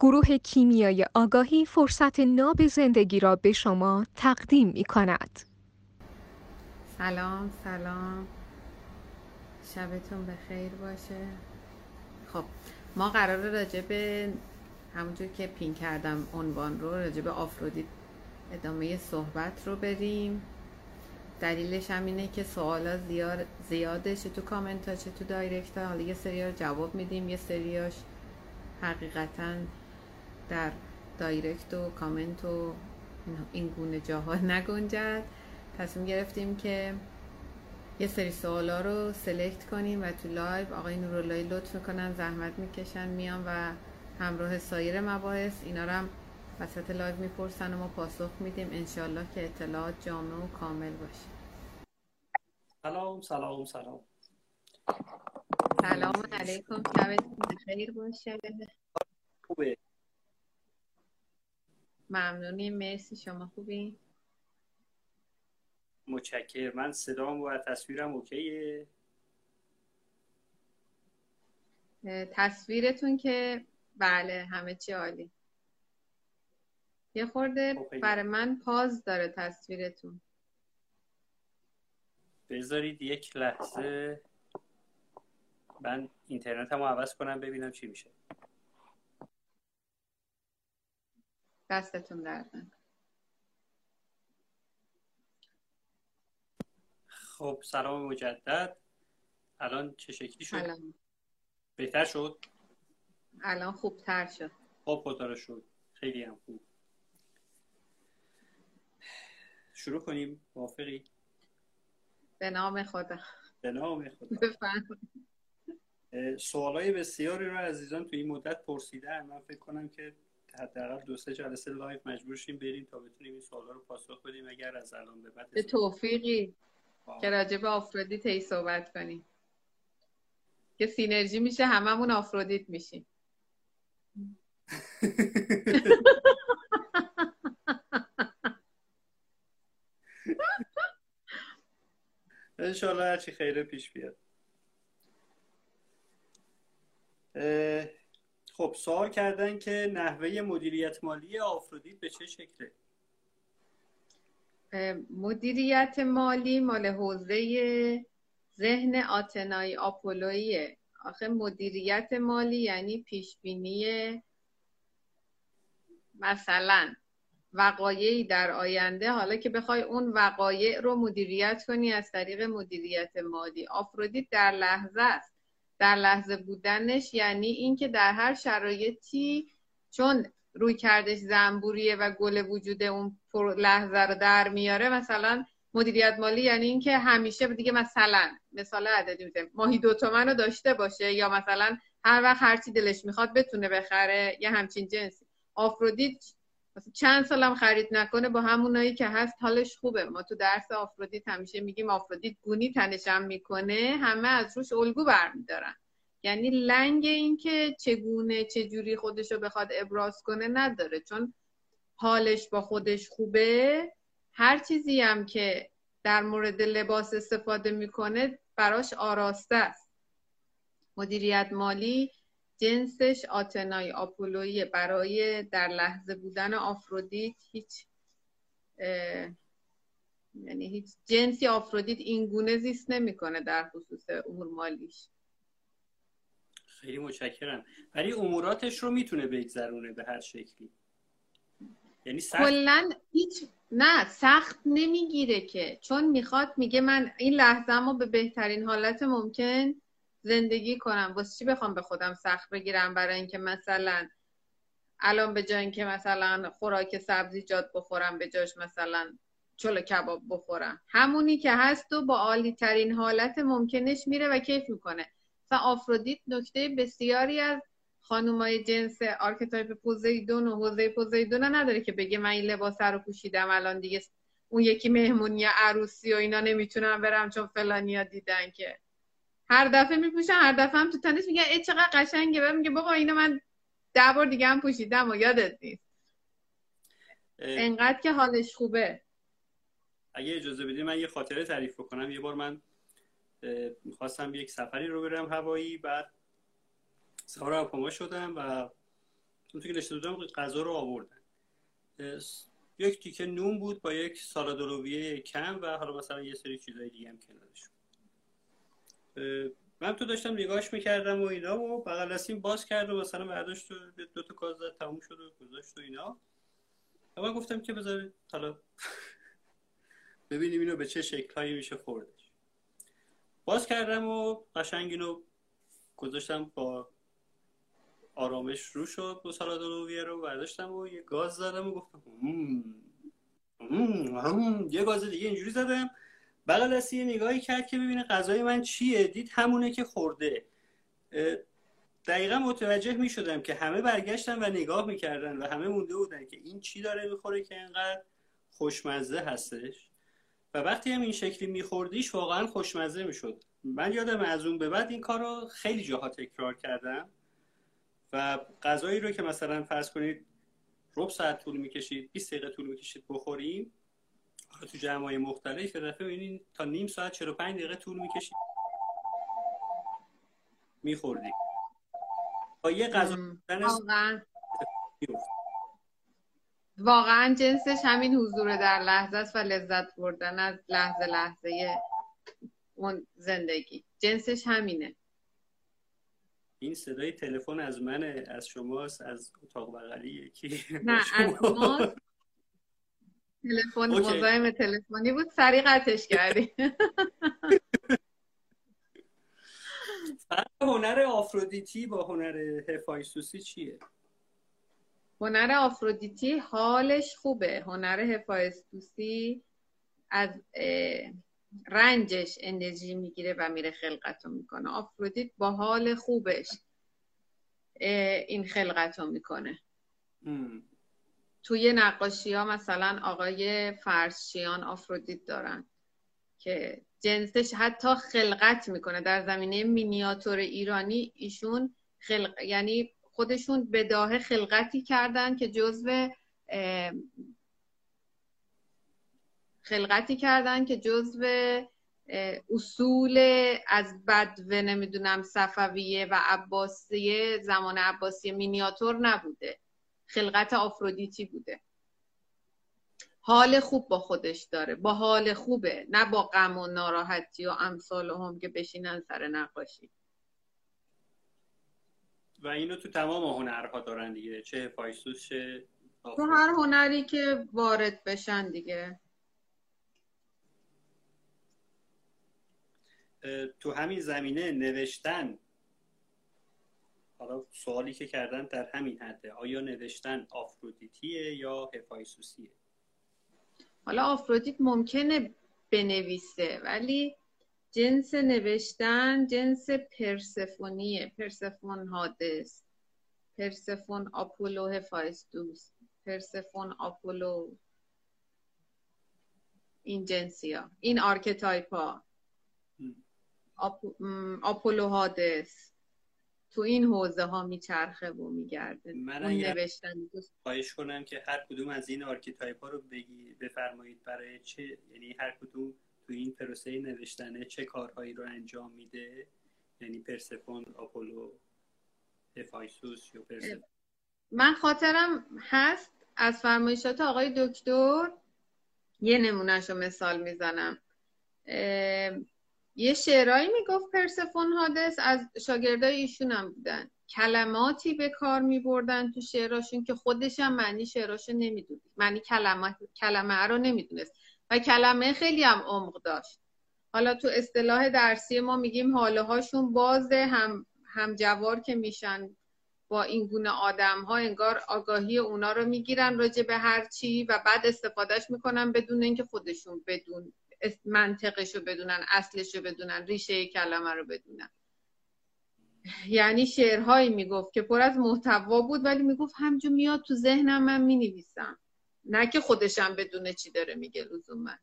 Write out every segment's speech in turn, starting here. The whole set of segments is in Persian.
گروه کیمیای آگاهی فرصت ناب زندگی را به شما تقدیم می کند. سلام سلام. شبتون بخیر باشه. خب ما قرار راجع به همونجور که پین کردم عنوان رو راجع به آفرودیت ادامه صحبت رو بریم. دلیلش هم اینه که سوالا زیاد چه تو کامنت ها چه تو دایرکت ها. حالا یه سری جواب میدیم یه سریاش حقیقتا در direct و کامنت و این گونه جاها نگنجد. تصمیم گرفتیم که یه سری سوالا رو select کنیم و تو live آقای نوراللهی لطف می‌کنن زحمت می‌کشن میان و همراه سایر مباحث. اینا رو هم وسط live می‌پرسن و ما پاسخ میدیم. انشالله که اطلاعات جامع و کامل باشه. سلام سلام سلام. سلام علیکم. شبتون بخیر باشه. خوبه. ممنونیم. مرسی شما خوبی؟ متشکر من صدام و تصویرم اوکیه؟ تصویرتون که بله همه چی عالی. یه خورده خب، برای من پاز داره تصویرتون. بذارید یک لحظه. من اینترنتمو عوض کنم ببینم چی میشه. دستتون درد خب سلام مجدد. الان چه شکلی شد؟ الان. بهتر شد؟ الان خوبتر شد. خب خدا شد خیلی هم خوب. شروع کنیم. موافقی؟ به نام خدا. به نام خدا. سوالای بسیاری رو عزیزان تو این مدت پرسیدن. من فکر کنم که حداقل دو سه جلسه live مجبور شیم بریم تا بتونیم این سوالا رو پاسخ بدیم. اگر از الان به بعد به توفیقی. که راجع به آفرودیت هی صحبت کنیم. که synergy میشه هممون آفرودیت میشیم. انشالله هرچی خیره پیش بیاد. خب سوال کردن که نحوه مدیریت مالی آفرودیت به چه شکله؟ مدیریت مالی مال حوزه ذهن آتنای آپولویه آخه مدیریت مالی یعنی پیشبینی مثلا وقایعی در آینده. حالا که بخوای اون وقایع رو مدیریت کنی از طریق مدیریت مالی. آفرودیت در لحظه است. در لحظه بودنش یعنی اینکه در هر شرایطی چون روی کردش زنبوریه و گل وجود اون لحظه رو در میاره مثلا مدیریت مالی یعنی اینکه همیشه دیگه مثلا مثال عددی می‌زنیم ماهی دو تومن رو داشته باشه یا مثلا هر وقت هرچی دلش می‌خواد بتونه بخره یه همچین جنسی. آفرودیت چند سالم خرید نکنه با همونایی که هست حالش خوبه. ما تو درس آفرودیت همیشه میگیم آفرودیت گونی تنشم می‌کنه. همه از روش الگو برمیدارن. یعنی لنگ این که چگونه چجوری خودش رو بخواد ابراز کنه نداره. چون حالش با خودش خوبه. هر چیزی هم که در مورد لباس استفاده می‌کنه براش آراسته است. مدیریت مالی جنسش آتنای آپولویی برای در لحظه بودن آفرودیت هیچ یعنی هیچ جنسی آفرودیت این گونه زیست نمی‌کنه در خصوص امور مالیش. خیلی متشکرم. ولی اموراتش رو می‌تونه بگذرونه به هر شکلی. یعنی سخت کلا هیچ نه سخت نمی‌گیره که. چون می‌خواد میگه من این لحظه به بهترین حالت ممکن زندگی کنم. واسه چی بخوام به خودم سخت بگیرم؟ برای اینکه مثلا الان به جای اینکه مثلا خوراک سبزیجات بخورم به جاش مثلا چلو کباب بخورم. همونی که هست و با عالی ترین حالت ممکنش میره و کیف می‌کنه. مثلا آفرودیت نکته بسیاری از خانومای جنس archetype پوزیدون و حوزه پوزیدون نداره که بگه من این لباس رو پوشیدم الان دیگه اون یکی مهمونی عروسی و اینا نمی‌تونم برم چون فلانیا دیدن که هر دفعه میپوشن هر دفعه هم تو تنش میگن ای چقدر قشنگه. بعد میگه بابا اینو من ده بار دیگه هم پوشیدم و یادت نیست. انقدر که حالش خوبه. اگه اجازه بدید من یه خاطره تعریف بکنم. یه بار من می‌خواستم یک سفری رو برم هوایی بعد سوار هواپیما شدم و اون که نشسته بودم غذا رو آوردن یک تیکه نون بود با یک سالاد کم و حالا مثلا یه سری چیزای دیگه هم کنارش من تو داشتم نگاهش می‌کردم و اینا و بغل دستیم باز کرد و مثلا برداشت دو تا کاز تموم شد و گذاشت و اینا. و گفتم که بذار حالا ببینیم اینو به چه شکلهایی میشه خوردش. باز کردم و قشنگ اینو گذاشتم با آرامش رو شد با سالاد لوبیا رو برداشتم و یه گاز زدم و گفتم یه گاز دیگه اینجوری زدم. بغل دستی یه نگاهی کرد که ببینه غذای من چیه. دید همونه که خورده. دقیقا متوجه می شدم که همه برگشتن و نگاه می‌کردن و همه مونده بودن که این چی داره می‌خوره که اینقدر خوشمزه هستش. و وقتی هم این شکلی میخوردیش واقعا خوشمزه می‌شد. من یادم از اون به بعد این کار رو خیلی جاها تکرار کردم و غذایی رو که مثلا فرض کنید ربع ساعت طول می‌کشید 20 دقیقه طول می‌کشید بخوریم تو جمعای مختلف یه دفعه ببینید تا نیم ساعت 45 دقیقه طول می‌کشید میخوردیم با یه غذا واقعا. واقعا جنسش همین حضور در لحظه است و لذت بردن از لحظه لحظه اون زندگی. جنسش همینه. این صدای تلفن از منه از شماست از اتاق بغلی یکی. نه از ما تلفن مزاحم تلفنی بود. سریع قطعش کردی. هنر آفرودیتی با هنر هفایسوسی چیه؟ هنر آفرودیتی حالش خوبه. هنر هفایسوسی از رنجش انرژی می‌گیره و میره خلقت رو می‌کنه. آفرودیت با حال خوبش این خلقت رو می‌کنه توی نقاشی ها مثلا آقای فرشیان آفرودیت دارن که جنسش حتی خلقت می‌کنه. در زمینه مینیاتور ایرانی ایشون خلق یعنی خودشون بداه خلقتی کردن که جزو خلقتی کردن که جزو اصول از بدو نمی‌دونم صفویه و عباسیه زمان عباسی مینیاتور نبوده. خلقت آفرودیتی بوده. حال خوب با خودش داره. با حال خوبه. نه با غم و ناراحتی و امثال هم که بشینن سر نقاشی. و اینو تو تمام هنرها دارن دیگه. چه فایسوس چه تو هر هنری که وارد بشن دیگه. تو همین زمینه نوشتن حالا سوالی که کردن در همین حده آیا نوشتن آفرودیتیه یا هفایسوسیه حالا آفرودیت ممکنه بنویسه ولی جنس نوشتن جنس پرسفونیه. پرسفون هادس پرسفون آپولو هفایستوس پرسفون آپولو این جنسی ها این archetype ها آپولو هادس تو این حوزه ها میچرخه و میگرده. من نوشتن خواهش کنم که هر کدوم از این archetype ها رو بگی بفرمایید برای چه یعنی هر کدوم تو این پروسه نوشتنه چه کارهایی رو انجام میده؟ یعنی پرسفون آپولو افایسوس یا پرسفون من خاطرم هست از فرمایشات آقای دکتر. یه نمونهش رو مثال می‌زنم. یه شعرهایی می‌گفت پرسفون حادث از شاگردای ایشون هم بودن. کلماتی به کار میبردن تو شعراشون که خودش هم معنی شعراشو نمی‌دونید معنی کلمه کلمه رو نمی‌دونست. و کلمه خیلی هم عمق داشت. حالا تو اصطلاح درسی ما میگیم حاله هاشون بازه هم هم جوار که میشن با این گونه آدم ها انگار آگاهی اونا رو می‌گیرن راجع به هر چی و بعد استفادهش می‌کنن بدون اینکه خودشون بدون منطقش رو بدونن اصلش رو بدونن ریشه کلمه رو بدونن. یعنی شعرهایی می‌گفت که پر از محتوا بود ولی می‌گفت همجور میاد تو ذهنم من می‌نویسم. نه که خودشم بدونه چی داره میگه لزوما.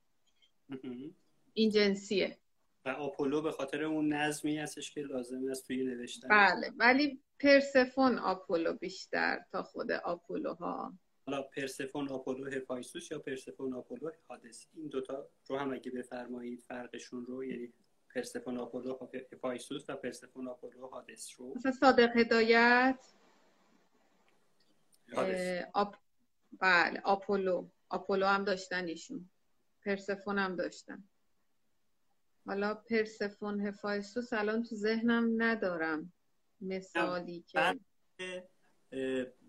این جنسیه. و آپولو به خاطر اون نظمی هستش که لازم است توی نوشتن بله ولی پرسفون آپولو بیشتر تا خود آپولو ها حالا پرسفون آپولو هفایسوس یا پرسفون آپولو هادس؟ این دوتا رو هم اگه بفرمایید فرقشون رو یعنی پرسفون آپولو هفایسوس و پرسفون آپولو هادس رو؟ مثلا صادق هدایت؟ آپ... بله آپولو. آپولو هم داشتن ایشون. پرسفون هم داشتن. حالا پرسفون هفایستوس الان تو ذهنم ندارم مثالی که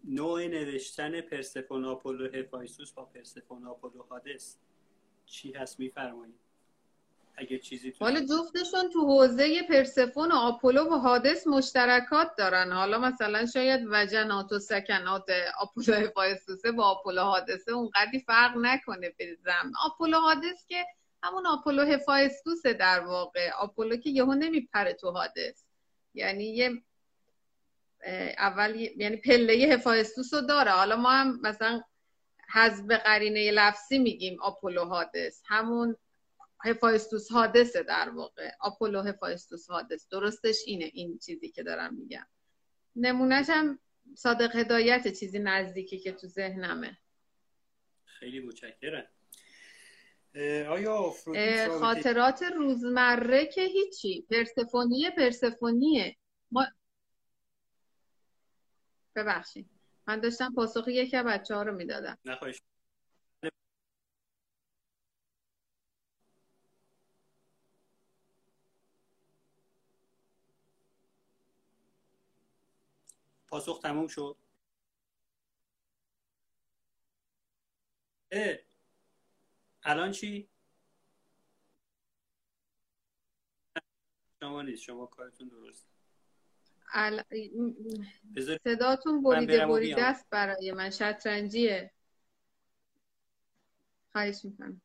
نوع نوشتن پرسفون آپولو هفایستوس با پرسفون آپولو هادس چی هست میفرمایید؟ اگه چیزی تو حالا جفتشون تو حوزه پرسفون و آپولو و هادس مشترکات دارن. حالا مثلا شاید وجنات و سکنات آپولو هفایستوسه با آپولو هادسه اونقدی فرق نکنه بازم آپولو هادس که همون آپولو هفایستوسه در واقع. آپولو که یهو نمیپره تو هادس یعنی یه اول یعنی پله هفایستوس رو داره. حالا ما هم مثلا حذف قرینه لفظی میگیم آپولو هادس. همون هفایستوس هادسه در واقع. آپولو هفایستوس هادس. درستش اینه این چیزی که دارم میگم. نمونهش هم صادق هدایت چیزی نزدیکی که تو ذهنمه. خیلی متشکرم. آیا خاطرات روزمره که هیچی. پرسفونیه پرسفونیه. ما ببخشید. من داشتم پاسخ یکی بچه ها رو می‌دادم. نخواهش پاسخ تموم شد. اه. الان چی؟ شما نیست. شما کارتون درست ال... صداتون بریده بریده است برای من. شطرنجیه. خواهش می‌کنم.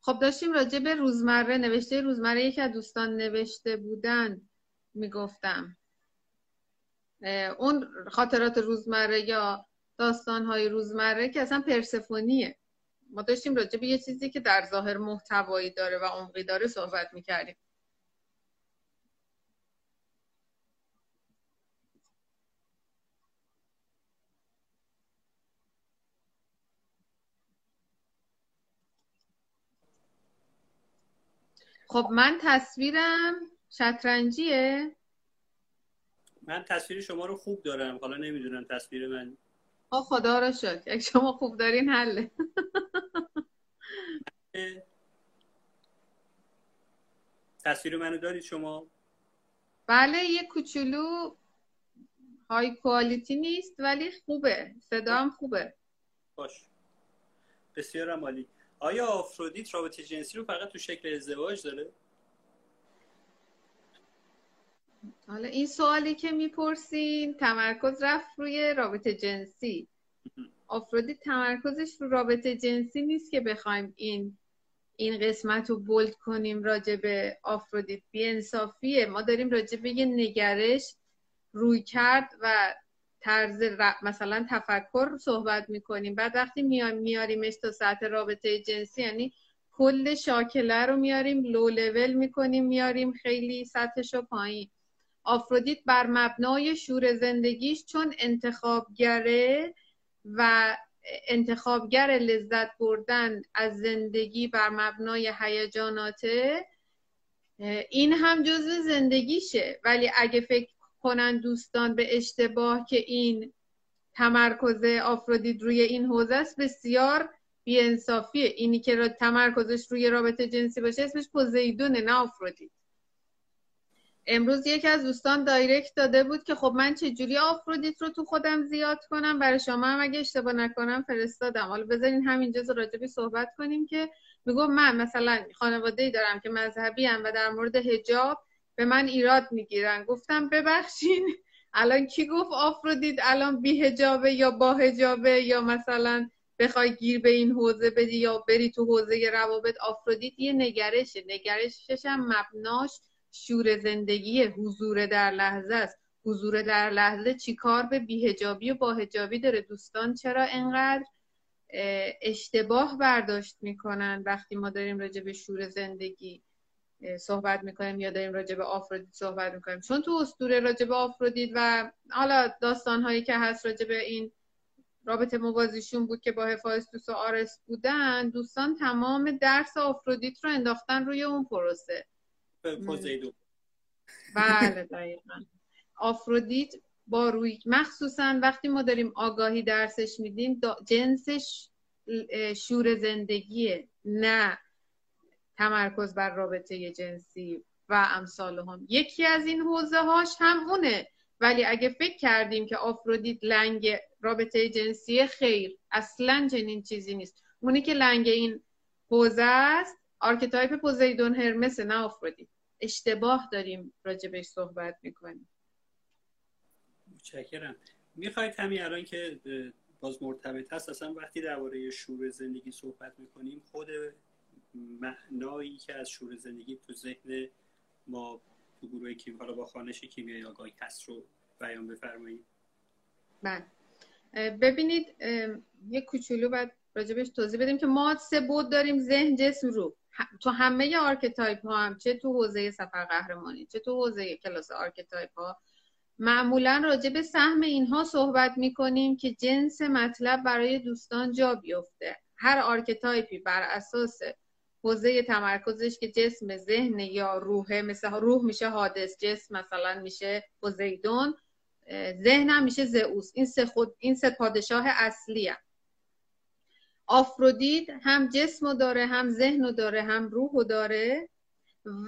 خب داشتیم راجع به روزمره نوشته روزمره یکی از دوستان نوشته بودن می‌گفتم. اون خاطرات روزمره یا داستانهای روزمره که اصلا پرسفونیه. ما داشتیم راجع به یه چیزی که در ظاهر محتوایی داره و عمقی داره صحبت می‌کردیم. خب من تصویرم شطرنجیه. من تصویر شما رو خوب دارم. حالا نمی‌دونم تصویر من. آه خدا رو شد یک شما خوب دارین حله. تصویر منو دارید شما؟ بله یه کوچولو های کوالیتی نیست ولی خوبه. صدا هم خوبه. باش. بسیار عالی. آیا آفرودیت رابطه جنسی رو فقط تو شکل ازدواج داره؟ حالا این سوالی که می‌پرسین تمرکز رفت روی رابطه جنسی. آفرودیت تمرکزش رو رابطه جنسی نیست که بخوایم این این قسمت رو بولد کنیم راجع به آفرودیت انصافیه ما داریم راجع به یه نگرش روی کرد و طرز مثلا تفکر صحبت می‌کنیم. بعد وقتی میاریمش تا سطح رابطه جنسی یعنی کل شاکله رو میاریم لو لول می‌کنیم میاریم خیلی سطحش رو پایین. آفرودیت بر مبنای شور زندگیش چون انتخابگره و انتخابگر لذت بردن از زندگی بر مبنای هیجاناته این هم جزء زندگیشه. ولی اگه فکر کنن دوستان به اشتباه که این تمرکز آفرودیت روی این حوزه است بسیار بیانصافیه. اینی که تمرکزش روی رابطه جنسی باشه اسمش پوزیدونه نه آفرودیت. امروز یکی از دوستان دایرکت داده بود که خب من چجوری آفرودیت رو تو خودم زیاد کنم؟ برای شما هم اگه اشتباه نکنم فرستادم. حالا بذارین همینجا راجبی صحبت کنیم که میگو من مثلا خانواده ای دارم که مذهبی هم و در مورد هجاب به من ایراد می‌گیرن. گفتم ببخشین. الان کی گفت آفرودیت الان بی هجابه یا با هجابه یا مثلا بخوای گیر به این حوزه بدی یا بری تو حوزه روابط؟ آفرودیت یه نگرشه. نگرشش هم مبناش شور زندگی حضور در لحظه است. حضور در لحظه چیکار به بیهجابی و باهجابی داره؟ دوستان چرا انقدر اشتباه برداشت می‌کنن وقتی ما داریم راجع به شور زندگی صحبت می‌کنیم یا داریم راجع به آفرودیت صحبت می‌کنیم؟ چون تو اسطوره راجع به آفرودیت و حالا داستان هایی که هست راجع به این رابطه موازیشون بود که با هفایستوس و آرس بودن دوستان تمام درس آفرودیت رو انداختن روی اون پروسه. پوزیدون بله دقیقا. آفرودیت با روی مخصوصا وقتی ما داریم آگاهی درسش میدیم جنسش شور زندگیه نه تمرکز بر رابطه جنسی و امثال هم. یکی از این حوزه هاش هم اونه. ولی اگه فکر کردیم که آفرودیت لنگ رابطه جنسی خیر اصلا چنین چیزی نیست. اونی که لنگ این حوزه است archetype پوزیدون هرمس نه آفرودیت. اشتباه داریم راجبش صحبت می‌کنیم. متشکرم. می‌خواید همین الان که باز مرتبط هست اصلا وقتی درباره شور زندگی صحبت می‌کنیم خود معنایی که از شور زندگی تو ذهن ما تو گروه کیم حالا با خوانش کیمیای آگاهی هست رو بیان بفرمایید. بله. ببینید یه کوچولو باید راجبش توضیح بدیم که ما سه بعد داریم ذهن جسم روح تو همه archetype ها هم چه تو حوزه سفر قهرمانی چه تو حوزه کلاس archetype ها معمولا راجع به سهم اینها صحبت می‌کنیم که جنس مطلب برای دوستان جا بیفته. هر archetype ی بر اساس حوزه تمرکزش که جسم ذهن یا روحه مثل روح میشه هادس جسم مثلا میشه پوزیدون ذهن هم میشه زئوس. این سه خود این سه پادشاه اصلی هم. آفرودیت هم جسم داره هم ذهن داره هم روح داره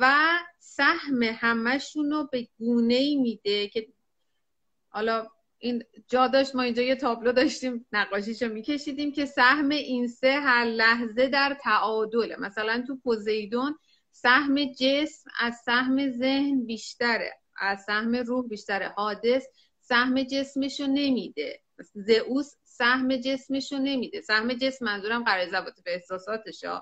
و سهم همشون رو به گونه ای میده که حالا این جا داشت ما اینجا یه تابلو داشتیم نقاشیشو میکشیدیم که سهم این سه هر لحظه در تعادله. مثلا تو پوزیدون سهم جسم از سهم ذهن بیشتره از سهم روح بیشتره. حادث سهم جسمشو نمیده. زئوس سهم جسمشو نمیده. سهم جسم منظورم قرار عاطف احساساتشه.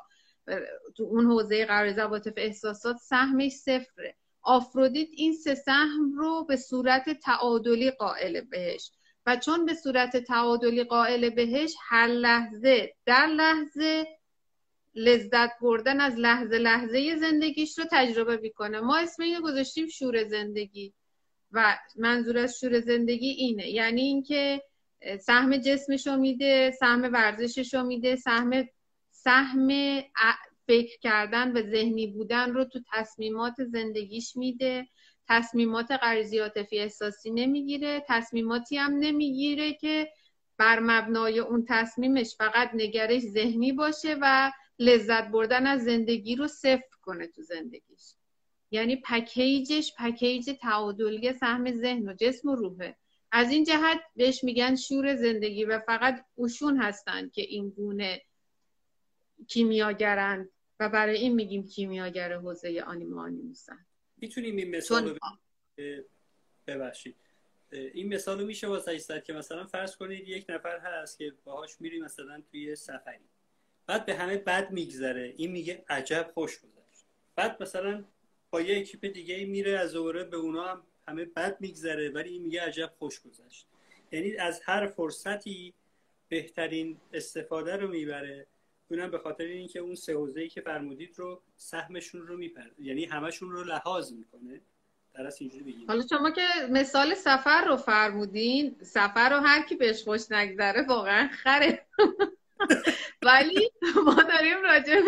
تو اون حوزه قرار عاطف احساسات سهمش صفره. آفرودیت این سه سهم رو به صورت تعادلی قائل بهش. و چون به صورت تعادلی قائل بهش هر لحظه در لحظه لذت بردن از لحظه لحظه زندگیش رو تجربه می‌کنه. ما اسم اینو گذاشتیم شور زندگی. و منظور از شور زندگی اینه. یعنی اینکه سهم جسمش رو میده سهم ورزشش رو میده سهم سهم فکر کردن و ذهنی بودن رو تو تصمیمات زندگیش میده. تصمیمات غریزی عاطفی احساسی نمی‌گیره. تصمیماتی هم نمی‌گیره که بر مبنای اون تصمیمش فقط نگرش ذهنی باشه و لذت بردن از زندگی رو صفر کنه تو زندگیش. یعنی پکیجش پکیج تعادلی سهم ذهن و جسم و روحه. از این جهت بهش میگن شور زندگی و فقط اوشون هستن که این گونه کیمیاگرند و برای این میگیم کیمیاگر حوزه آنیما آنیموسن می‌تونیم این مثال رو ببخشید. این مثال رو میشه واسه که مثلا فرض کنید یک نفر هست که باهاش میری مثلا توی سفری. بعد به همه بد میگذره. این میگه عجب خوش گذشت. بعد مثلا با یه اکیپ دیگه میره از دوره به اونا هم همه بد میگذره ولی این میگه عجب خوش گذشت. یعنی از هر فرصتی بهترین استفاده رو می‌بره. اونم به خاطر اینکه اون سه ای که فرمودید رو سهمشون رو میپر یعنی همشون رو لحاظ می‌کنه. درست اینجوری بگیم. حالا شما که مثال سفر رو فرمودین سفر رو هر کی بهش خوش نگذره واقعا خره. ولی ما داریم راجع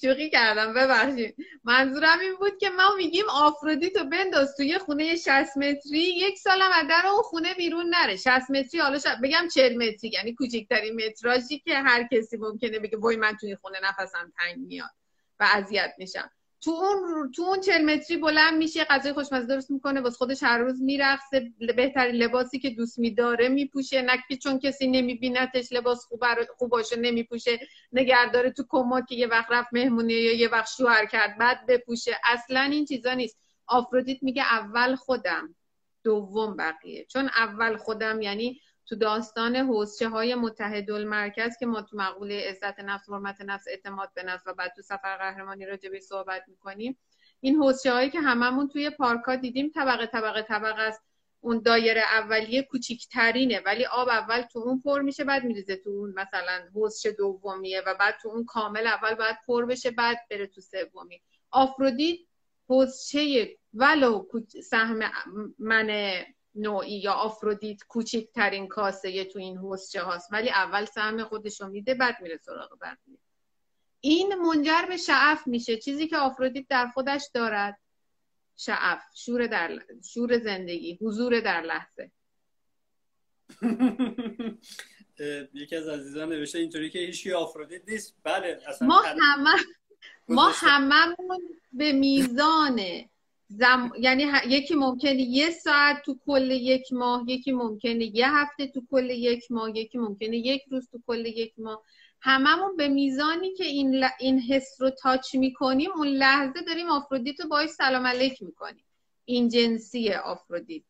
شوخی کردم ببخشید. منظورم این بود که ما میگیم آفرودیتو بنداز توی خونه 60 متری یک سالم از در اون خونه بیرون نره. 60 متری حالا بگم 40 متری یعنی کوچکترین متراژی که هر کسی ممکنه بگه وای من توی خونه نفسم تنگ میاد. و اذیت میشم. تو اون تو اون 40 متری بلند میشه غذای خوشمزه درست می‌کنه واسه خودش هر روز میرقصه بهترین لباسی که دوست میداره میپوشه نکفی چون کسی نمیبینتش لباس خوب خوب باشه نمیپوشه نگهداره تو کمد که یه وقت رفت مهمونی یا یه وقت شوهر کرد بعد بپوشه. اصلا این چیزا نیست. آفرودیت میگه اول خودم دوم بقیه. چون اول خودم یعنی تو داستان حوزچه های متحد المرکز که ما تو مقوله عزت نفس حرمت نفس اعتماد به نفس و بعد تو سفر قهرمانی راجع به صحبت می‌کنیم این حوزچه هایی که هممون توی پارکا دیدیم طبقه طبقه طبقه است. اون دایره اولیه کوچیکترینه ولی آب اول تو اون پر میشه بعد میریزه تو اون مثلا حوزچه دومیه و بعد تو اون کامل اول بعد پر بشه بعد بره تو سومی. آفرودیت حوزچه ولو سهم من نوعی یا آفرودیت کوچکترین کاسه تو این حسچه هاست. ولی اول سهم خودش رو میده بعد میره سراغ بقیه. این منجر به شعف میشه. چیزی که آفرودیت در خودش دارد شعف شور, در شور زندگی حضور در لحظه. یکی از عزیزان نوشته اینطوری که هیچی آفرودیت نیست. بله اصلا ما همه ما هممون به میزان زم... یعنی یکی ممکنه یه ساعت تو کل یک ماه یکی ممکنه یه هفته تو کل یک ماه یکی ممکنه یک روز تو کل یک ماه. هممون به میزانی که این, ل... این حس رو touch می‌کنیم اون لحظه داریم آفرودیت رو باید سلام علیک می‌کنیم. این جنسی آفرودیت.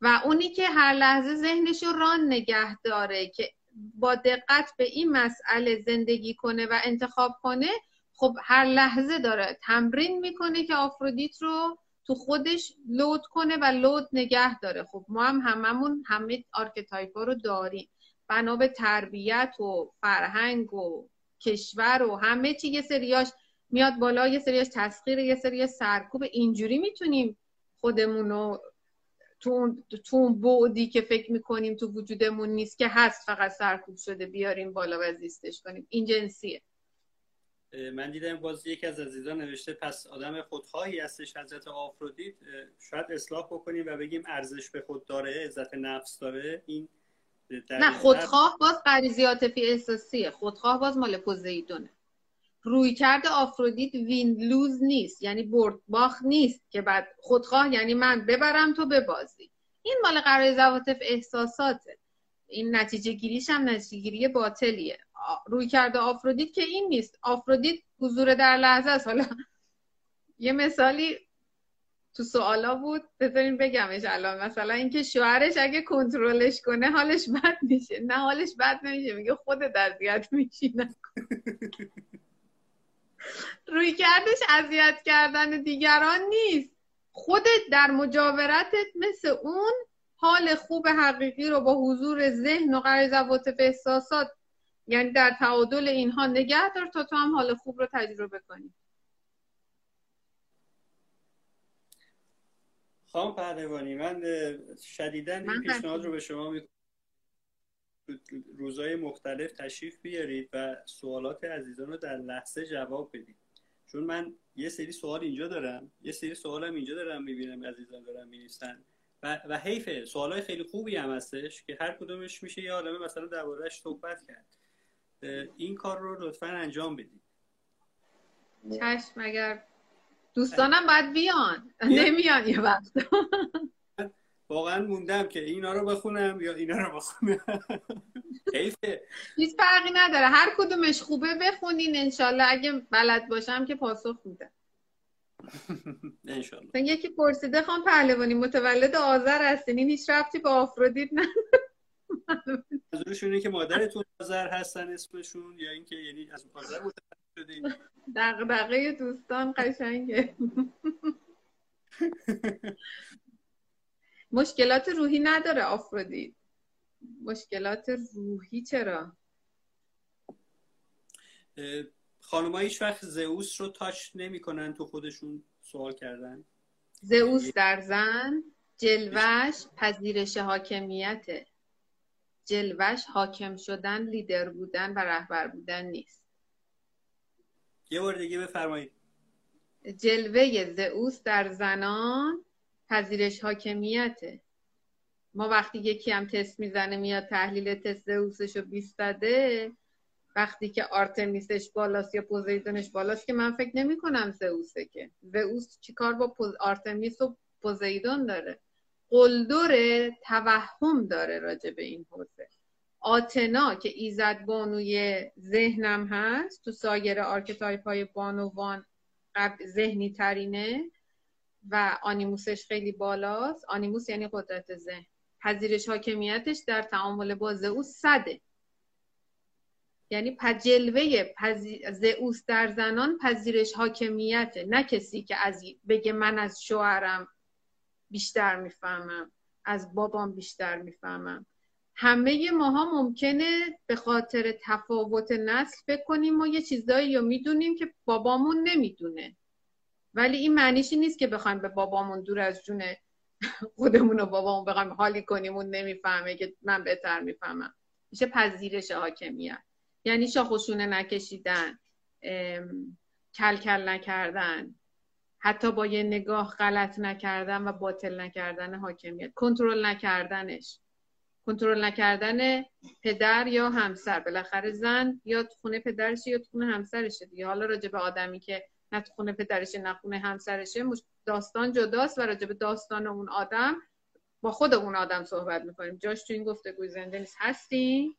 و اونی که هر لحظه ذهنش رو run نگه داره که با دقت به این مسئله زندگی کنه و انتخاب کنه خب هر لحظه داره تمرین می‌کنه که آفرودیت رو تو خودش load کنه و load نگه داره. خب ما هم هممون همه archetype ها رو داریم. بنا به تربیت و فرهنگ و کشور و همه چی یه سریاش میاد بالا یه سریاش تسخیر یه سری سرکوب. اینجوری می‌تونیم خودمون رو تو اون بعدی که فکر می‌کنیم تو وجودمون نیست که هست فقط سرکوب شده بیاریم بالا و زیستش کنیم. این جنسیه. من دیدم باز یکی از عزیزان نوشته پس آدم خودخواهی هستش حضرت آفرودیت شاید اصلاح بکنیم و بگیم ارزش به خود داره عزت نفس داره. این نه خودخواه باز غریزی عاطفی احساسیه. خودخواه باز مال پوزیدونه روی کرده آفرودیت وین لوز نیست یعنی برد باخ نیست که بعد خودخواه یعنی من ببرم تو ببازی. این مال قرار احساساته. این نتیجه گیریش هم نتیجه گیری باطلیه. روی کرده آفرودیت که این نیست. آفرودیت حضور در لحظه است. حالا یه مثالی تو سوالا بود. بذارین بگمش الان. مثلا اینکه شوهرش اگه کنترلش کنه حالش بد میشه. نه حالش بد نمیشه. میگه خودت اذیت میشی. روی کردش اذیت کردن دیگران نیست. خودت در مجاورتت مثل اون حال خوب حقیقی رو با حضور ذهن و غریزه و احساسات یعنی در تعادل اینها نگه دار تا تو هم حال خوب رو تجربه کنی. خانم پهلوانی من شدیدن این پیشنهاد رو به شما می روزهای مختلف تشریف بیارید و سوالات عزیزان رو در لحظه جواب بدید. چون من یه سری سوال اینجا دارم یه سری سوالم اینجا دارم می‌بینم عزیزان دارم می‌نویسن. و, و حیفه سوالای خیلی خوبی هم هستش که هر کدومش میشه یه عالمه مثلا دربارهش صحبت کرد. این کار رو لطفا انجام بدید. چشم اگر دوستانم باید بیان؟ نمیان یه وقت. واقعا موندم که اینا رو بخونم یا اینا رو بخونم. حیفه. هیچ فرقی نداره. هر کدومش خوبه بخونین انشالله. اگه بلد باشم که پاسخ میده انشالله. یکی پرسیده خان پهلوانی متولد آذر هستین. این هیچ رفتی به آفرودیت نه منظورشونه که مادرتون آذر هستن اسمشون یا اینکه یعنی از آذر متولد شدین دغدغه دوستان قشنگه. مشکلات روحی نداره آفرودیت مشکلات روحی چرا؟ خانم هیچ وقت زئوس رو تاچ نمی‌کنن تو خودشون سوال کردن. زئوس در زن جلوش پذیرش حاکمیته. جلوش حاکم شدن لیدر بودن و رهبر بودن نیست. یه بار دیگه بفرمایید. جلوه زئوس در زنان پذیرش حاکمیته. ما وقتی یکی هم تست می‌زنه میاد تحلیل تست زئوسش رو بیستده. وقتی که آرتمیسش بالاست یا پوزیدونش بالاست که من فکر نمی کنم زئوسه که. زئوس چیکار با آرتمیس و پوزیدون داره؟ قلدر توهم داره راجع به این حوزه. آتنا که ایزد بانوی ذهنم هست تو سایر archetype های بانوان ذهنی ترینه و آنیموسش خیلی بالاست. آنیموس یعنی قدرت ذهن. پذیرش حاکمیتش در تعامل با زئوس صده. یعنی جلوه زئوس در زنان پذیرش حاکمیته. نه کسی که از بگه من از شوهرم بیشتر می‌فهمم. از بابام بیشتر می‌فهمم. همه ماها ممکنه به خاطر تفاوت نسل فکر کنیم ما یه چیزایی رو می‌دونیم که بابامون نمی‌دونه. ولی این معنیشی نیست که بخوایم به بابامون دور از جون خودمون رو بابامون بخوایم حالی کنیم اون نمی‌فهمه که من بهتر می‌فهمم. میشه پذیرش حاکمیت. یعنی شاخوشونه نکشیدن کل کل نکردن. حتی با یه نگاه غلط نکردن و باطل نکردن حاکمیت. کنترل نکردنش. کنترل نکردن پدر یا همسر. بالاخره زن یا تو خونه پدرش یا تو خونه همسرشه دیگه. حالا راجع به آدمی که نه تو خونه پدرشه نه خونه همسرشه داستان جداست و راجع به داستان اون آدم با خود اون آدم صحبت می‌کنیم. جاش تو این گفتگوی زنده نیست. هستی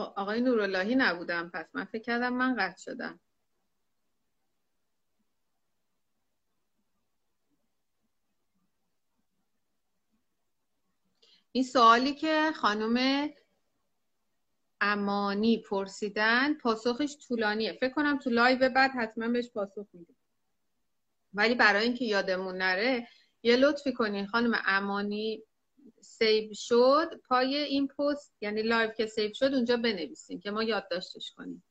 خب آقای نوراللهی نبودم. پس من فکر کردم من قطع شدم. این سوالی که خانم امانی پرسیدن پاسخش طولانیه. فکر کنم تو لایو بعد حتما بهش پاسخ میدیم. ولی برای اینکه یادمون نره یه لطفی کنین خانم امانی save شد پای این پست یعنی live که save شد اونجا بنویسین که ما یادداشتش کنیم.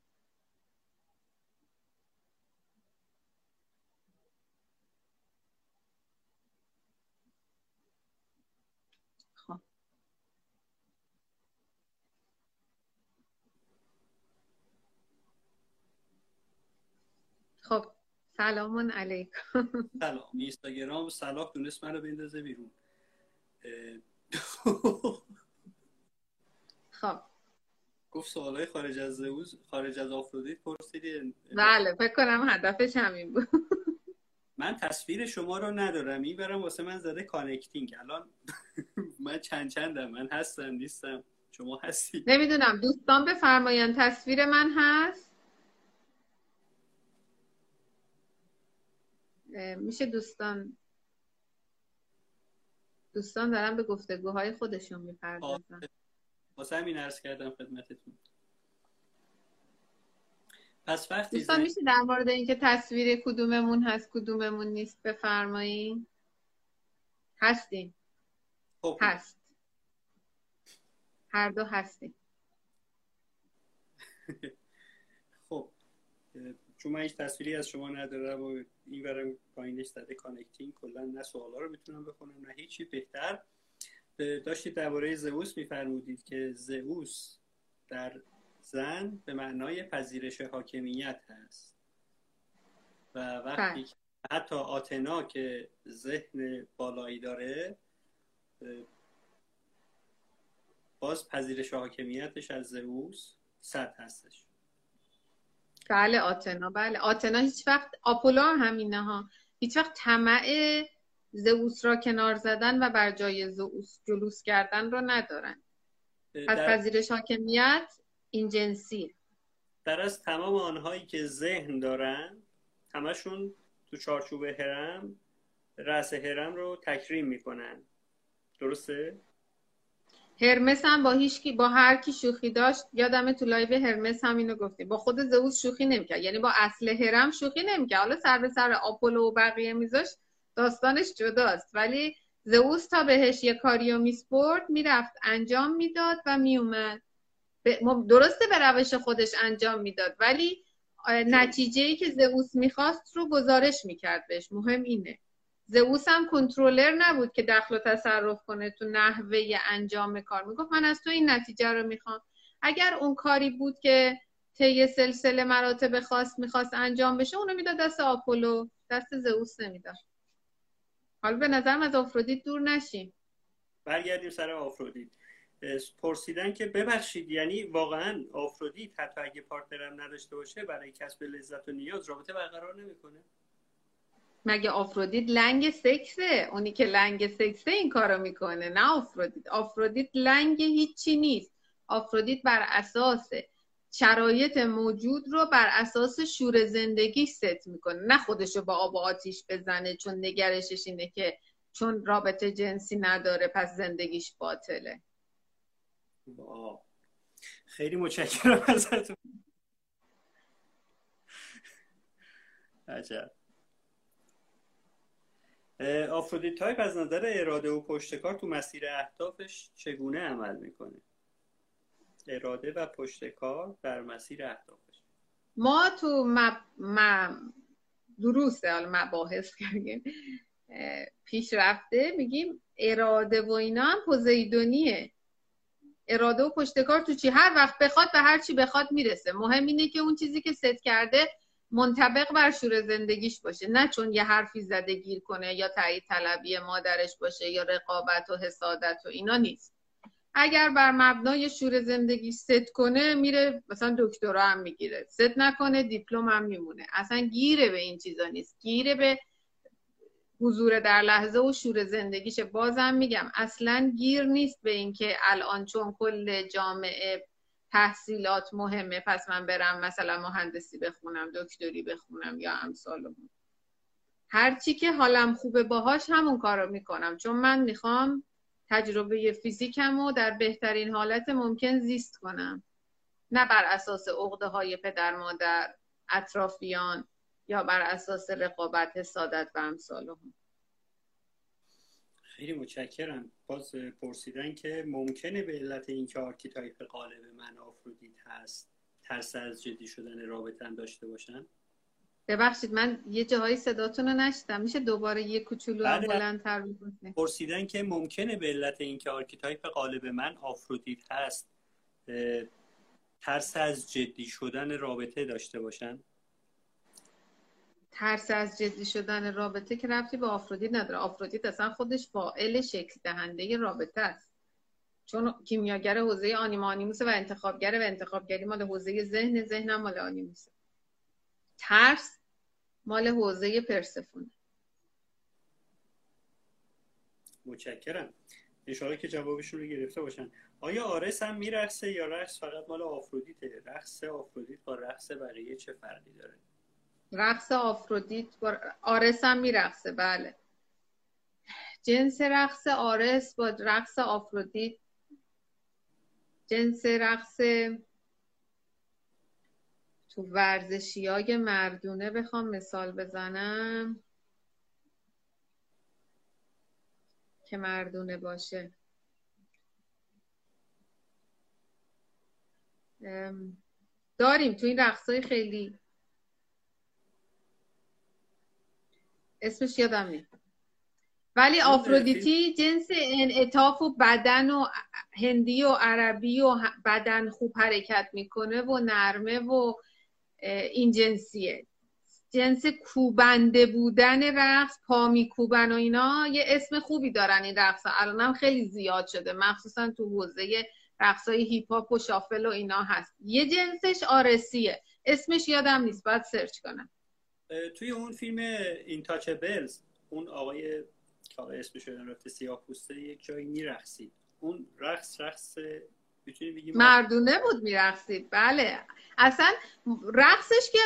خب. خب سلام علیکم. سلام. اینستاگرام صلاح دونست من رو بندازه بیرون. خب. گفت سوالای خارج از زئوس خارج از آفرودیت پرسیدی. بله فکر کنم هدفش همین بود. من تصویر شما رو ندارم. این برم واسه من زده connecting الان من چند چندم؟ من هستم نیستم. شما هستی. نمی‌دونم. دوستان بفرمایند تصویر من هست؟ میشه دوستان دوستان دارن به گفتگوهای خودشون می‌پردازن. واسه همین عرض کردم خدمتتون. پس وقتی دوستان میشه در مورد اینکه تصویر کدوممون هست کدوممون نیست بفرمایین؟ هستیم. خب. هست. هر دو هستیم. خب. چون من هیچ تصویری از شما ندارم و این برم پایینش زده connecting کلا نه سوالا رو می‌تونم بخونم نه هیچی بهتر. داشتید درباره زئوس میفرمودید که زئوس در زن به معنای پذیرش حاکمیت هست. و وقتی که حتی آتنا که ذهن بالایی داره باز پذیرش حاکمیتش از زئوس صد هستش. بله آتنا. بله آتنا هیچ وقت آپولو هم همینه ها. هیچ وقت طمع زئوس را کنار زدن و بر جای زئوس جلوس کردن رو ندارن. پس در... پذیرش حاکمیت این جنسی. در از تمام آنهایی که ذهن دارن همشون تو چارچوب هرم رأس هرم رو تکریم می‌کنن. درسته؟ هرمس هم با هیچ با هر کی شوخی داشت یادم تو live هرمس هم اینو گفتیم با خود زئوس شوخی نمی‌کرد. یعنی با رأس هرم شوخی نمی‌کرد. حالا سر به سر آپولو و بقیه میذاش داستانش جداست. ولی زئوس تا بهش یه کاریو میسپرد می‌رفت انجام می‌داد و میومد درسته به روش خودش انجام می‌داد ولی نتیجه ای که زئوس می‌خواست رو گزارش می‌کرد بهش. مهم اینه. زئوس هم کنترلر نبود که دخل و تصرف کنه تو نحوه انجام کار. می‌گفت من از تو این نتیجه رو می‌خوام. اگر اون کاری بود که طی سلسله مراتب خاص می‌خواست انجام بشه اونو می‌داد دست آپولو. دست زئوس نمی‌داد. حالا به نظرم از آفرودیت دور نشیم. برگردیم سر آفرودیت. پرسیدن که ببخشید یعنی واقعا آفرودیت حتی اگه partner م نداشته باشه برای کسب لذت و نیاز رابطه برقرار نمی‌کنه؟ مگه آفرودیت لنگ سکسه؟ اونی که لنگ سکسه این کارو می‌کنه نه آفرودیت. آفرودیت لنگ هیچی نیست. آفرودیت بر اساس شرایط موجود رو بر اساس شور زندگی ست می‌کنه. نه خودشو با آب و آتیش بزنه چون نگرشش اینه که چون رابطه جنسی نداره پس زندگیش باطله. خیلی متشکرم ازتون. عجب. آفرودیت تایپ از نظر اراده و پشتکار تو مسیر اهدافش چگونه عمل می‌کنه؟ اراده و پشتکار در مسیر اهدافش. ما تو مب... مب... دروسه حالا مباحث کردیم. پیشرفته میگیم اراده و اینا هم پوزیدونیه. اراده و پشتکار تو چی؟ هر وقت بخواد به هر چی بخواد می‌رسه. مهم اینه که اون چیزی که ست کرده منطبق بر شور زندگیش باشه. نه چون یه حرفی زده گیر کنه یا تایید طلبی مادرش باشه یا رقابت و حسادت و اینا نیست. اگر بر مبنای شور زندگی ست کنه میره مثلا دکترا هم می‌گیره. ست نکنه دیپلم هم میمونه. اصلا گیره به این چیزا نیست. گیره به حضور در لحظه و شور زندگیشه. بازم میگم اصلا گیر نیست به اینکه الان چون کل جامعه تحصیلات مهمه پس من برم مثلا مهندسی بخونم دکتری بخونم یا امثال هر چی که حالم خوبه باهاش همون کارو می‌کنم. چون من می‌خوام تجربه فیزیکم رو در بهترین حالت ممکن زیست کنم. نه بر اساس عقده های پدر مادر اطرافیان یا بر اساس رقابت سادت و امثال هم. خیلی متشکرم. باز پرسیدن که ممکنه به علت اینکه archetype غالب من آفرودیت هست ترس از جدی شدن رابطه داشته باشم ببخشید من یه جاهای صداتون رو نشنیدم میشه دوباره یه کوچولو بله. بلندتر پرسیدن که ممکنه به علت اینکه archetype غالب من آفرودیت هست ترس از جدی شدن رابطه داشته باشم ترس از جدی شدن رابطه که ربطی به آفرودیت نداره. آفرودیت اصلا خودش فاعل شکل دهنده رابطه است. چون کیمیاگر حوزه آنیما آنیموسه و انتخابگر و انتخابگری مال حوزه ذهن ذهن مال آنیموسه ترس مال حوزه پرسفونه متشکرم. اشاره که جوابشون رو گرفته باشن. آیا آرس هم میرقصه یا رقص فقط مال آفرودیته؟ رقص آفرودیت با رقص بقیه چه فرقی داره؟ رقص آفرودیت با آرس هم میرقصه بله. جنس رقص آرس با رقص آفرودیت. جنس رقص تو ورزشی های مردونه بخوام مثال بزنم. که مردونه باشه. داریم تو این رقص خیلی اسمش یادم نیست ولی آفرودیتی جنس انعطاف و بدن و هندی و عربی و بدن خوب حرکت می‌کنه و نرمه و این جنسیه. جنس کوبنده بودن رقص پا میکوبن و اینا یه اسم خوبی دارن این رقص الانم خیلی زیاد شده. مخصوصا تو حوزه رقصای hip hop و shuffle و اینا هست. یه جنسش آرسیه. اسمش یادم نیست. باید سرچ کنم. توی اون فیلم اینتاچبلز اون آقای که آقای اسمش رفته سیاه پوسته یک جایی میرقصید. اون رقص رقص مردونه بود میرقصید. بله. اصلا رقصش که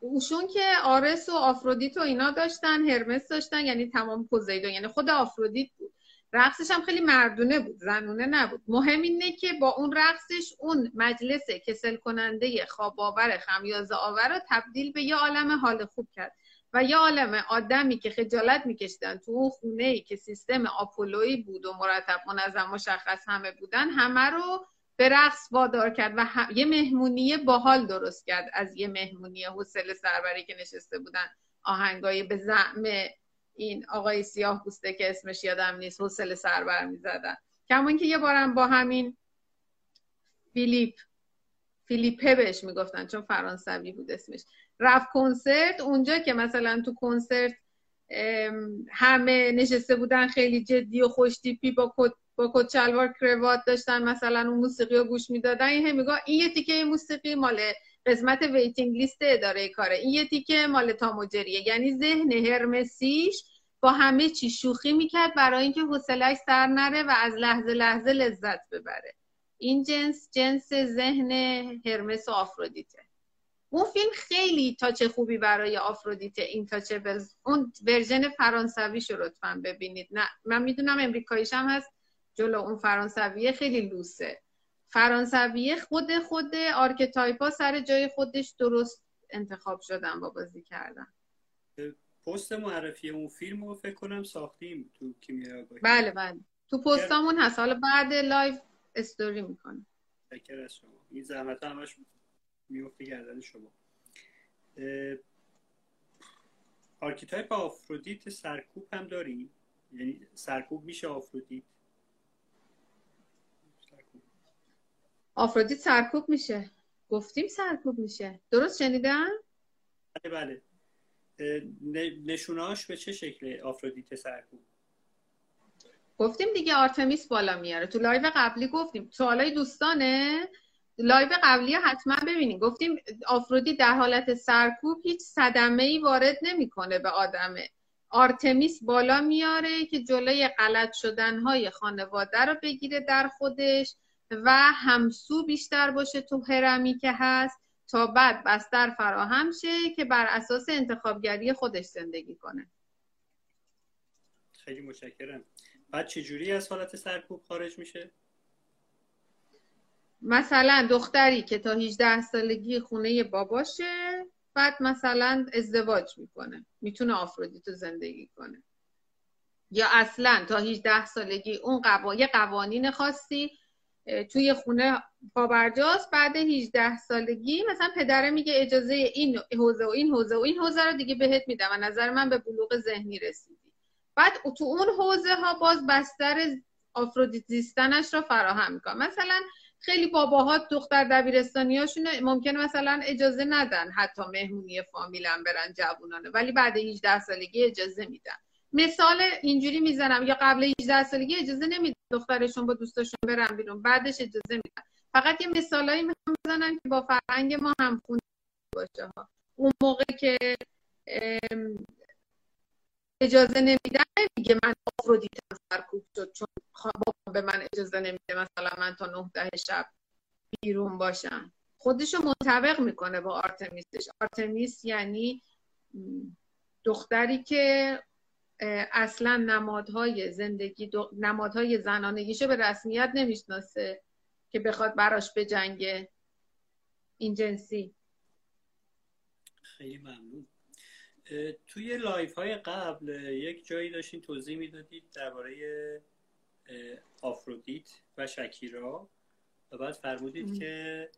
اوشون که آرس و آفرودیت و اینا داشتن هرمس داشتن یعنی تمام پوزیدون یعنی خود آفرودیت بود. رقصش هم خیلی مردونه بود زنونه نبود. مهم اینه که با اون رقصش اون مجلس کسل کننده خواب آور خمیازه آور رو تبدیل به یه عالم حال خوب کرد و یه عالم آدمی که خجالت میکشیدن تو اون خونه ای که سیستم آپولویی بود و مرتب منظم مشخص همه بودن همه رو به رقص وادار کرد و یه مهمونی باحال درست کرد از یه مهمونی حوصله سربری که نشسته بودن. آهنگای به زعم این آقای سیاه بوسته که اسمش یادم نیست حوصله سربر می‌زدن کمون که یه بارم با همین فیلیپ فیلیپه بهش می‌گفتن چون فرانسوی بود اسمش. رفت کنسرت اونجا که مثلا تو کنسرت همه نشسته بودن خیلی جدی و خوشتیپی با کت با کت شلوار کروات داشتن مثلا اون موسیقی رو گوش می‌دادن. این میگه این یه تیکه موسیقی مال قسمت waiting list اداره کاره. این یه تیکه مال تام و جریه یعنی ذهن هرمسیش با همه چی شوخی می‌کرد برای اینکه حوصلش سر نره و از لحظه لحظه لذت ببره. این جنس جنس ذهن هرمس و آفرودیته. اون فیلم خیلی touch خوبی برای آفرودیته Intouchables... اون ورژن فرانسوی رو لطفا ببینید. نه من می‌دونم امریکاییش هم هست جلو اون فرانسویه خیلی لوسه. فرانسویه خود خود archetype ا سر جای خودش درست انتخاب شدن با بازی کردن. پست معرفی اون فیلم رو فکر کنم ساختیم تو کیمیا بله بله. تو پستامون هست. حالا بعد live story می‌کنه. تشکر از شما. این زحمت همش میفته گردن شما. archetype آفرودیت سرکوب هم داریم. یعنی سرکوب میشه آفرودیت. آفرودیت سرکوب میشه. گفتیم سرکوب میشه. درست شنیدن؟ بله بله. نشوناش به چه شکل آفرودیت سرکوب؟ گفتیم دیگه آرتمیس بالا میاره. تو live قبلی گفتیم. سوالای دوستانه؟ live قبلی حتما ببینین گفتیم آفرودیت در حالت سرکوب هیچ صدمه ای وارد نمی‌کنه به آدمه. آرتمیس بالا میاره که جلوی غلط شدن های خانواده رو بگیره در خودش. و همسو بیشتر باشه تو هرمی که هست تا بعد بستر فراهم شه که بر اساس انتخابگری خودش زندگی کنه. خیلی متشکرم. بعد چجوری از حالت سرکوب خارج میشه؟ مثلا دختری که تا 18 سالگی خونه باباشه بعد مثلا ازدواج می‌کنه. می‌تونه آفرودیتو زندگی کنه. یا اصلا تا 18 سالگی اون قوا... قوانین خاصی توی خونه پابرجاست. بعد 18 سالگی مثلا پدره میگه اجازه این حوزه و این حوزه و این حوزه رو دیگه بهت میدم. و نظر من به بلوغ ذهنی رسیدی. بعد تو اون حوزه ها باز بستر آفرودیت زیستنش رو فراهم می‌کنه مثلا خیلی باباها دختر دبیرستانیاشون ممکنه مثلا اجازه ندن حتی مهمونی فامیلم برن جوونانه ولی بعد 18 سالگی اجازه میدن. مثال اینجوری می‌زنم یا قبل 18 سالگی اجازه نمیدن دخترشون با دوستاشون برن بیرون بعدش اجازه میدن. فقط یه مثالایی می‌خوام بزنم که با فرهنگ ما هم باشه ها. اون موقع که اجازه نمیدن میگه من آفرودیتم سرکوب شد چون بابا به من اجازه نمیده مثلا من تا نه ده شب بیرون باشم. خودشو منطبق می‌کنه با آرتمیسش. آرتمیس یعنی دختری که اصلا نمادهای زندگی نمادهای زنانگیشو به رسمیت نمی‌شناسه که بخواد براش به جنگ این جنسی. خیلی ممنون. توی live های قبل یک جایی داشتین توضیح می‌دادید درباره آفرودیت و شکیرا و بعد فرمودید که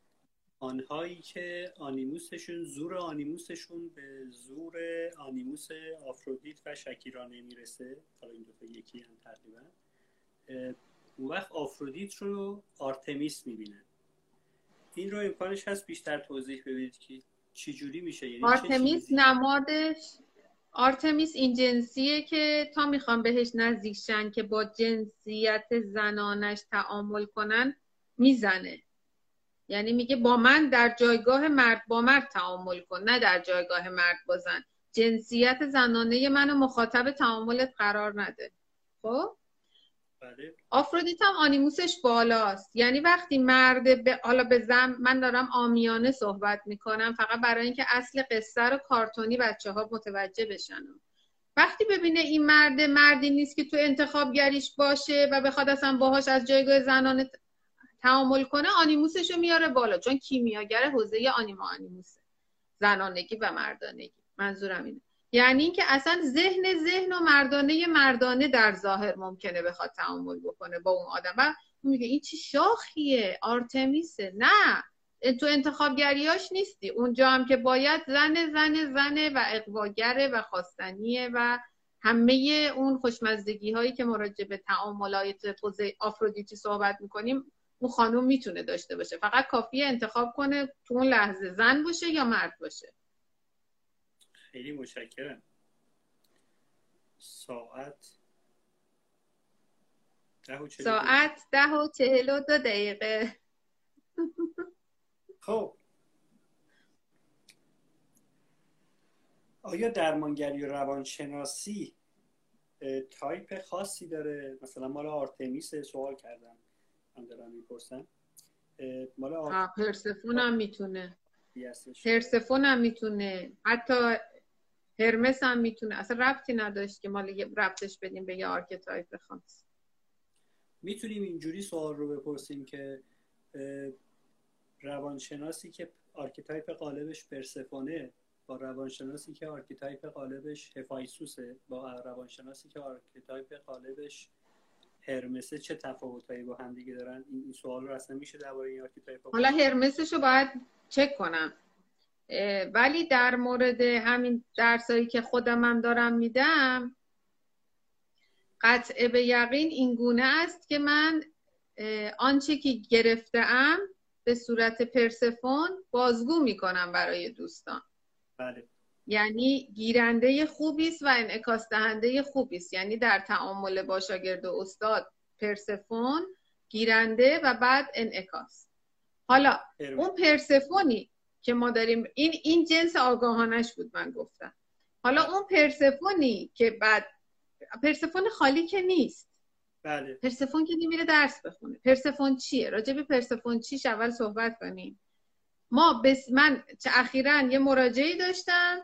آنهایی که آنیموسشون زور آنیموسشون به زور آنیموس آفرودیت و شکیرا نمی‌رسه حالا این دو یکی هم تقریبا. اون وقت آفرودیت رو آرتمیس می‌بینن. این رو امکانش هست بیشتر توضیح بدید که چی جوری میشه. یعنی آرتمیس نمادش آرتمیس این جنسیه که تا می‌خوان بهش نزدیک شن که با جنسیت زنانش تعامل کنن می‌زنه. یعنی میگه با من در جایگاه مرد با مرد تعامل کن نه در جایگاه مرد با زن. جنسیت زنانه منو مخاطب تعاملت قرار نده. خب؟ بله. آفرودیت هم آنیموسش بالاست. یعنی وقتی مرد به حالا به زن من دارم آمیانه صحبت می‌کنم فقط برای اینکه اصل قصه رو کارتونی بچه ها متوجه بشن. وقتی ببینه این مرد مردی نیست که تو انتخابگریش باشه و بخواد اصلا باهاش از جایگاه زنانه تعامل کنه آنیموسش رو میاره بالا. چون کیمیاگر حوزه آنیما آنیموسه زنانگی و مردانگی. منظورم اینه. یعنی اینکه اصلا ذهن ذهن و مردانه مردانه در ظاهر ممکنه بخواد تعامل بکنه با اون آدم. و میگه این چی شاخیه آرتمیسه. نه تو انتخابگریاش نیستی. اونجا هم که باید زن زن زنه و اقواگره و خواستنیه و همه اون خوشمزدگی هایی که مراجع به تعاملات حوزه آفرودیتی صحبت می‌کنیم اون خانوم می‌تونه داشته باشه. فقط کافیه انتخاب کنه تو اون لحظه زن باشه یا مرد باشه. خیلی متشکرم. ساعت ده و ساعت ده و چهل و دو دقیقه. خب. آیا درمانگری و روانشناسی تایپ خاصی داره؟ مثلا مال آرتمیس سوال کردم. من دارم می‌پرسم مال آر... پرسفون هم می‌تونه. پرسفون هم می‌تونه. حتی هرمس هم می‌تونه. اصلا ربطی نداشت که مال ربطش بدیم به یه archetype خاص می‌تونیم اینجوری سوال رو بپرسیم که روانشناسی که archetype غالبش پرسفونه با روانشناسی که archetype غالبش هفائستوسه با روانشناسی که archetype غالبش هرمسه چه تفاوتایی با هم دیگه دارن؟ این سوال رو اصلا میشه درباره این archetype حالا هرمسش رو باید چک کنم. ولی در مورد همین درسایی که خودم هم دارم میدم قطع به یقین این گونه است که من آنچه که گرفتم به صورت پرسفون بازگو می‌کنم برای دوستان. بله. یعنی گیرنده خوبی است و انعکاس دهنده خوبی است یعنی در تعامل با شاگرد و استاد پرسفون گیرنده و بعد انعکاس. حالا اون پرسفونی که ما داریم این این جنس آگاهانش بود من گفتم. حالا اون پرسفونی که بعد پرسفون خالی که نیست. بله. پرسفون که نمیره درس بخونه. پرسفون چیه؟ راجع به پرسفون چیش اول صحبت کنیم. ما بس من چه اخیرا یه مراجعه داشتم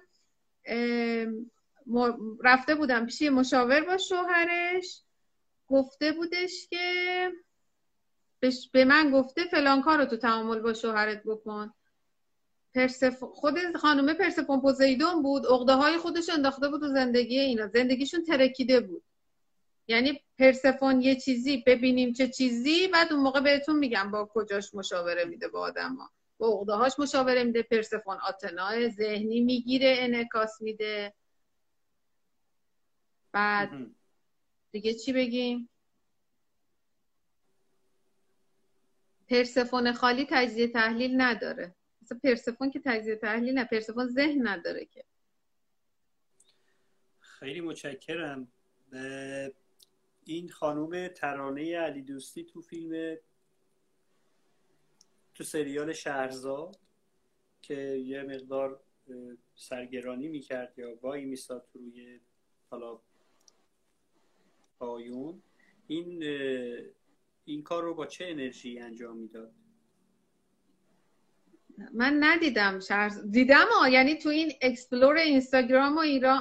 رفته بودم پیش مشاور با شوهرش. گفته بودش که به من گفته فلان کار رو تو تعامل با شوهرت بکن. پرسف... خود خانومه پرسفون پوزیدون بود اقده های خودش انداخته بود تو زندگی اینا. زندگیشون ترکیده بود. یعنی پرسفون یه چیزی ببینیم چه چیزی بعد اون موقع بهتون میگم با کجاش مشاوره میده با آدم ها هاش مشاوره میده پرسفون آتنا ذهنی می‌گیره انعکاس میده. بعد دیگه چی بگیم؟ پرسفون خالی تجزیه تحلیل نداره. مثلا پرسفون که تجزیه تحلیل نه پرسفون ذهن نداره که. خیلی متشکرم. این خانوم ترانه علی دوستی تو فیلم تو سریال شهرزاد که یه مقدار سرگرانی می‌کرد یا وای میستاد روی حالا پایون. این این کار رو با چه انرژی انجام می‌داد؟ من ندیدم شهر دیدم ها یعنی تو این اکسپلور اینستاگرام و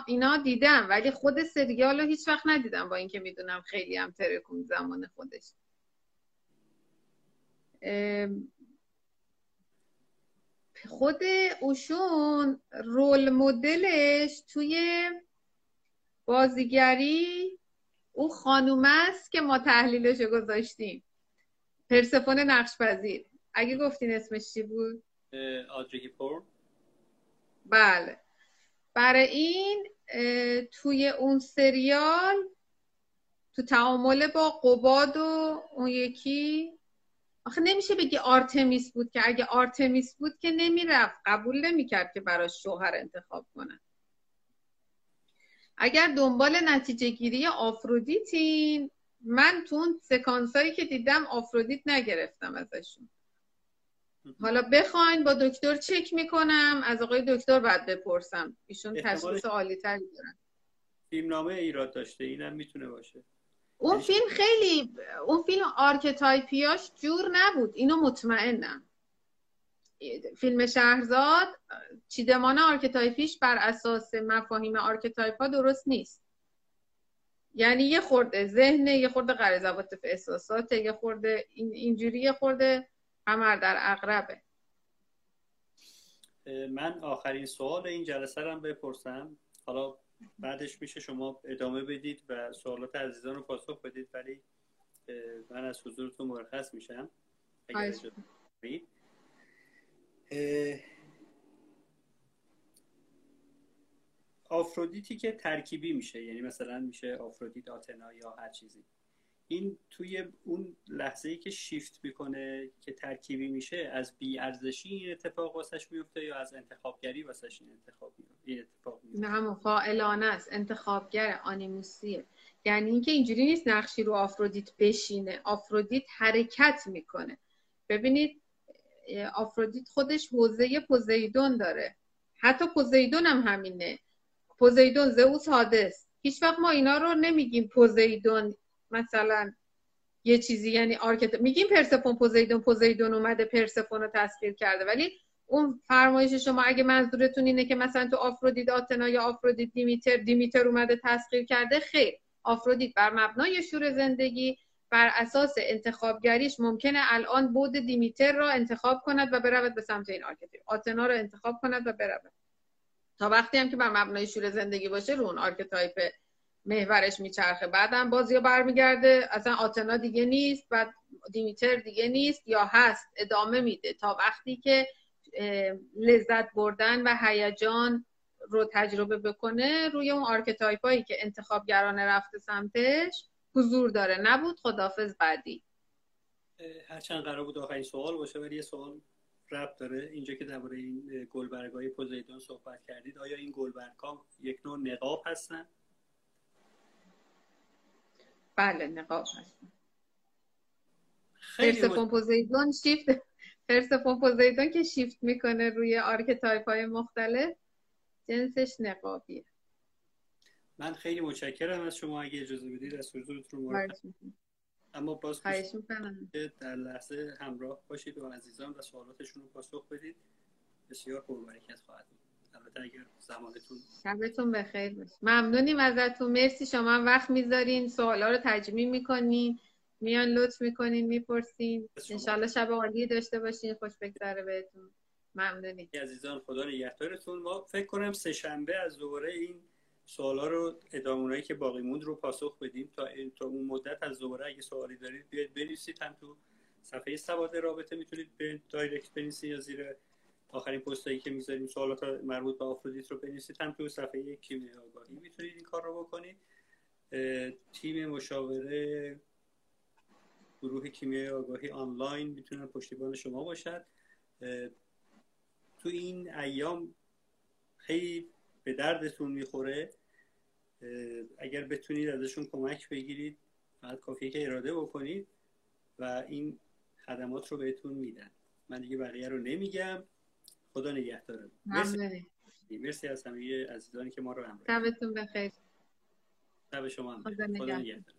اینا دیدم ولی خود سریال رو هیچ وقت ندیدم با اینکه می‌دونم خیلی هم ترکون زمان خودش. خود اوشون رول مدلش توی بازیگری او خانوم است که ما تحلیلش گذاشتیم. پرسفون نقش پذیر اگه گفتین اسمش چی بود؟ آدری هیپور بله. برای این توی اون سریال تو تعامل با قباد و اون یکی آخه نمیشه بگی آرتمیس بود که اگه آرتمیس بود که نمی‌رفت. قبول نمی‌کرد که براش شوهر انتخاب کنه. اگر دنبال نتیجه گیری آفرودیتین من تو اون سکانس که دیدم آفرودیت نگرفتم ازشون. حالا بخواین با دکتر چک می‌کنم از آقای دکتر بعد بپرسم. ایشون تشخیص عالی تری دارن. فیلم نامه ایراد داشته اینم می‌تونه باشه. اون فیلم خیلی اون فیلم archetype یاش جور نبود. اینو مطمئنم. فیلم شهرزاد چیدمان archetype یش بر اساس مفاهیم archetype ها درست نیست. یعنی یه خورده ذهن یه خورده غریزه عواطف احساسات یه خورده اینجوری یه خورده قمر در عقربه من آخرین سوال این جلسه رو بپرسم. حالا بعدش میشه شما ادامه بدید و سوالات عزیزان رو پاسخ بدید ولی من از حضورتون مرخص میشم. آفرودیتی که ترکیبی میشه یعنی مثلا میشه آفرودیت آتنا یا هر چیزی. این توی اون لحظه ای که شیفت می‌کنه که ترکیبی میشه از بی ارزشی این اتفاق واسش میفته یا از انتخابگری واسش این میفته این اتفاق میفته نه فاعلانه است. انتخابگر آنیموسیه. یعنی اینکه اینجوری نیست نقشی رو آفرودیت بشینه. آفرودیت حرکت می‌کنه. ببینید آفرودیت خودش حوزه پوزیدون داره. حتی پوزیدون هم همینه. پوزیدون زئوس حادث هیچ وقت ما اینا رو نمیگیم پوزیدون مثلا یه چیزی یعنی آرکت میگیم پرسفون پوزیدون پوزیدون اومده پرسفون رو تسخیر کرده ولی اون فرمایش شما اگه منظورتون اینه که مثلا تو آفرودیت آتنا یا آفرودیت دیمیتر دیمیتر اومده تسخیر کرده خیر. آفرودیت بر مبنای شور زندگی بر اساس انتخابگریش ممکنه الان بود دیمیتر را انتخاب کند و برود به سمت این archetype آتنا رو انتخاب کند و برود. تا وقتی هم که بر مبنای شور زندگی باشه رو اون archetype محورش میچرخه. بعدم باز یا برمیگرده. اصلا آتنا دیگه نیست بعد دیمیتر دیگه نیست یا هست. ادامه میده. تا وقتی که لذت بردن و هیجان رو تجربه بکنه روی اون archetype هایی که انتخابگرانه رفته سمتش حضور داره. نبود خداحافظ بعدی. هرچند قرار بود آخرین سوال باشه ولی یه سوال ربط داره. اینجا که درباره این گلبرگ های پوزیدون صحبت کردید آیا این گلبرگ یک نوع نقاب هستن؟ بله نقاب هستن پرسفون پوزیدون شیفت. پرسفون پوزیدون که شیفت می‌کنه روی archetype های مختلف جنسش نقابیه. من خیلی متشکرم از شما. اگه اجازه بدید از حضورتون رو اما باز در لحظه همراه باشید و عزیزان و سوالاتشون رو پاسخ بدید. بسیار پربرکت خواهد بود. البته اگر زمانتون شبتون بخیر باشه. ممنونیم ازتون. مرسی شما وقت می‌ذارین. سوالا رو تجمیع می‌کنین. میان لطف می‌کنین می‌پرسین. انشالله شب عالی داشته باشین. خوش بگذره بهتون. ممنونی عزیزان. خدا نگهدارتون. ما فکر کنم سه شنبه از دوباره این سوالا رو ادامونایی که باقی موند رو پاسخ بدیم. تا تا اون مدت از دوباره اگه سوالی دارید بیاید بنویسید. هم تو صفحه سواد رابطه می‌تونید به دایرکت بنویسید یا زیر آخرین پستایی که می‌ذاریم سوالات مربوط به آفرودیت رو بنویسید. هم تو صفحه کیمیا آگاهی می‌تونید این کار رو بکنید. تیم مشاوره گروه کیمیای آگاهی آنلاین می‌تونن پشتیبان شما باشد. تو این ایام خیلی به دردتون می‌خوره. اگر بتونید ازشون کمک بگیرید فقط کافیه که اراده بکنید و این خدمات رو بهتون میدن. من دیگه بقیه رو نمیگم. خدا نگهدارم مرسی. مرسی از همه عزیزانی که ما رو همراه شبتون بخیر. شب شما خدا نگهدار.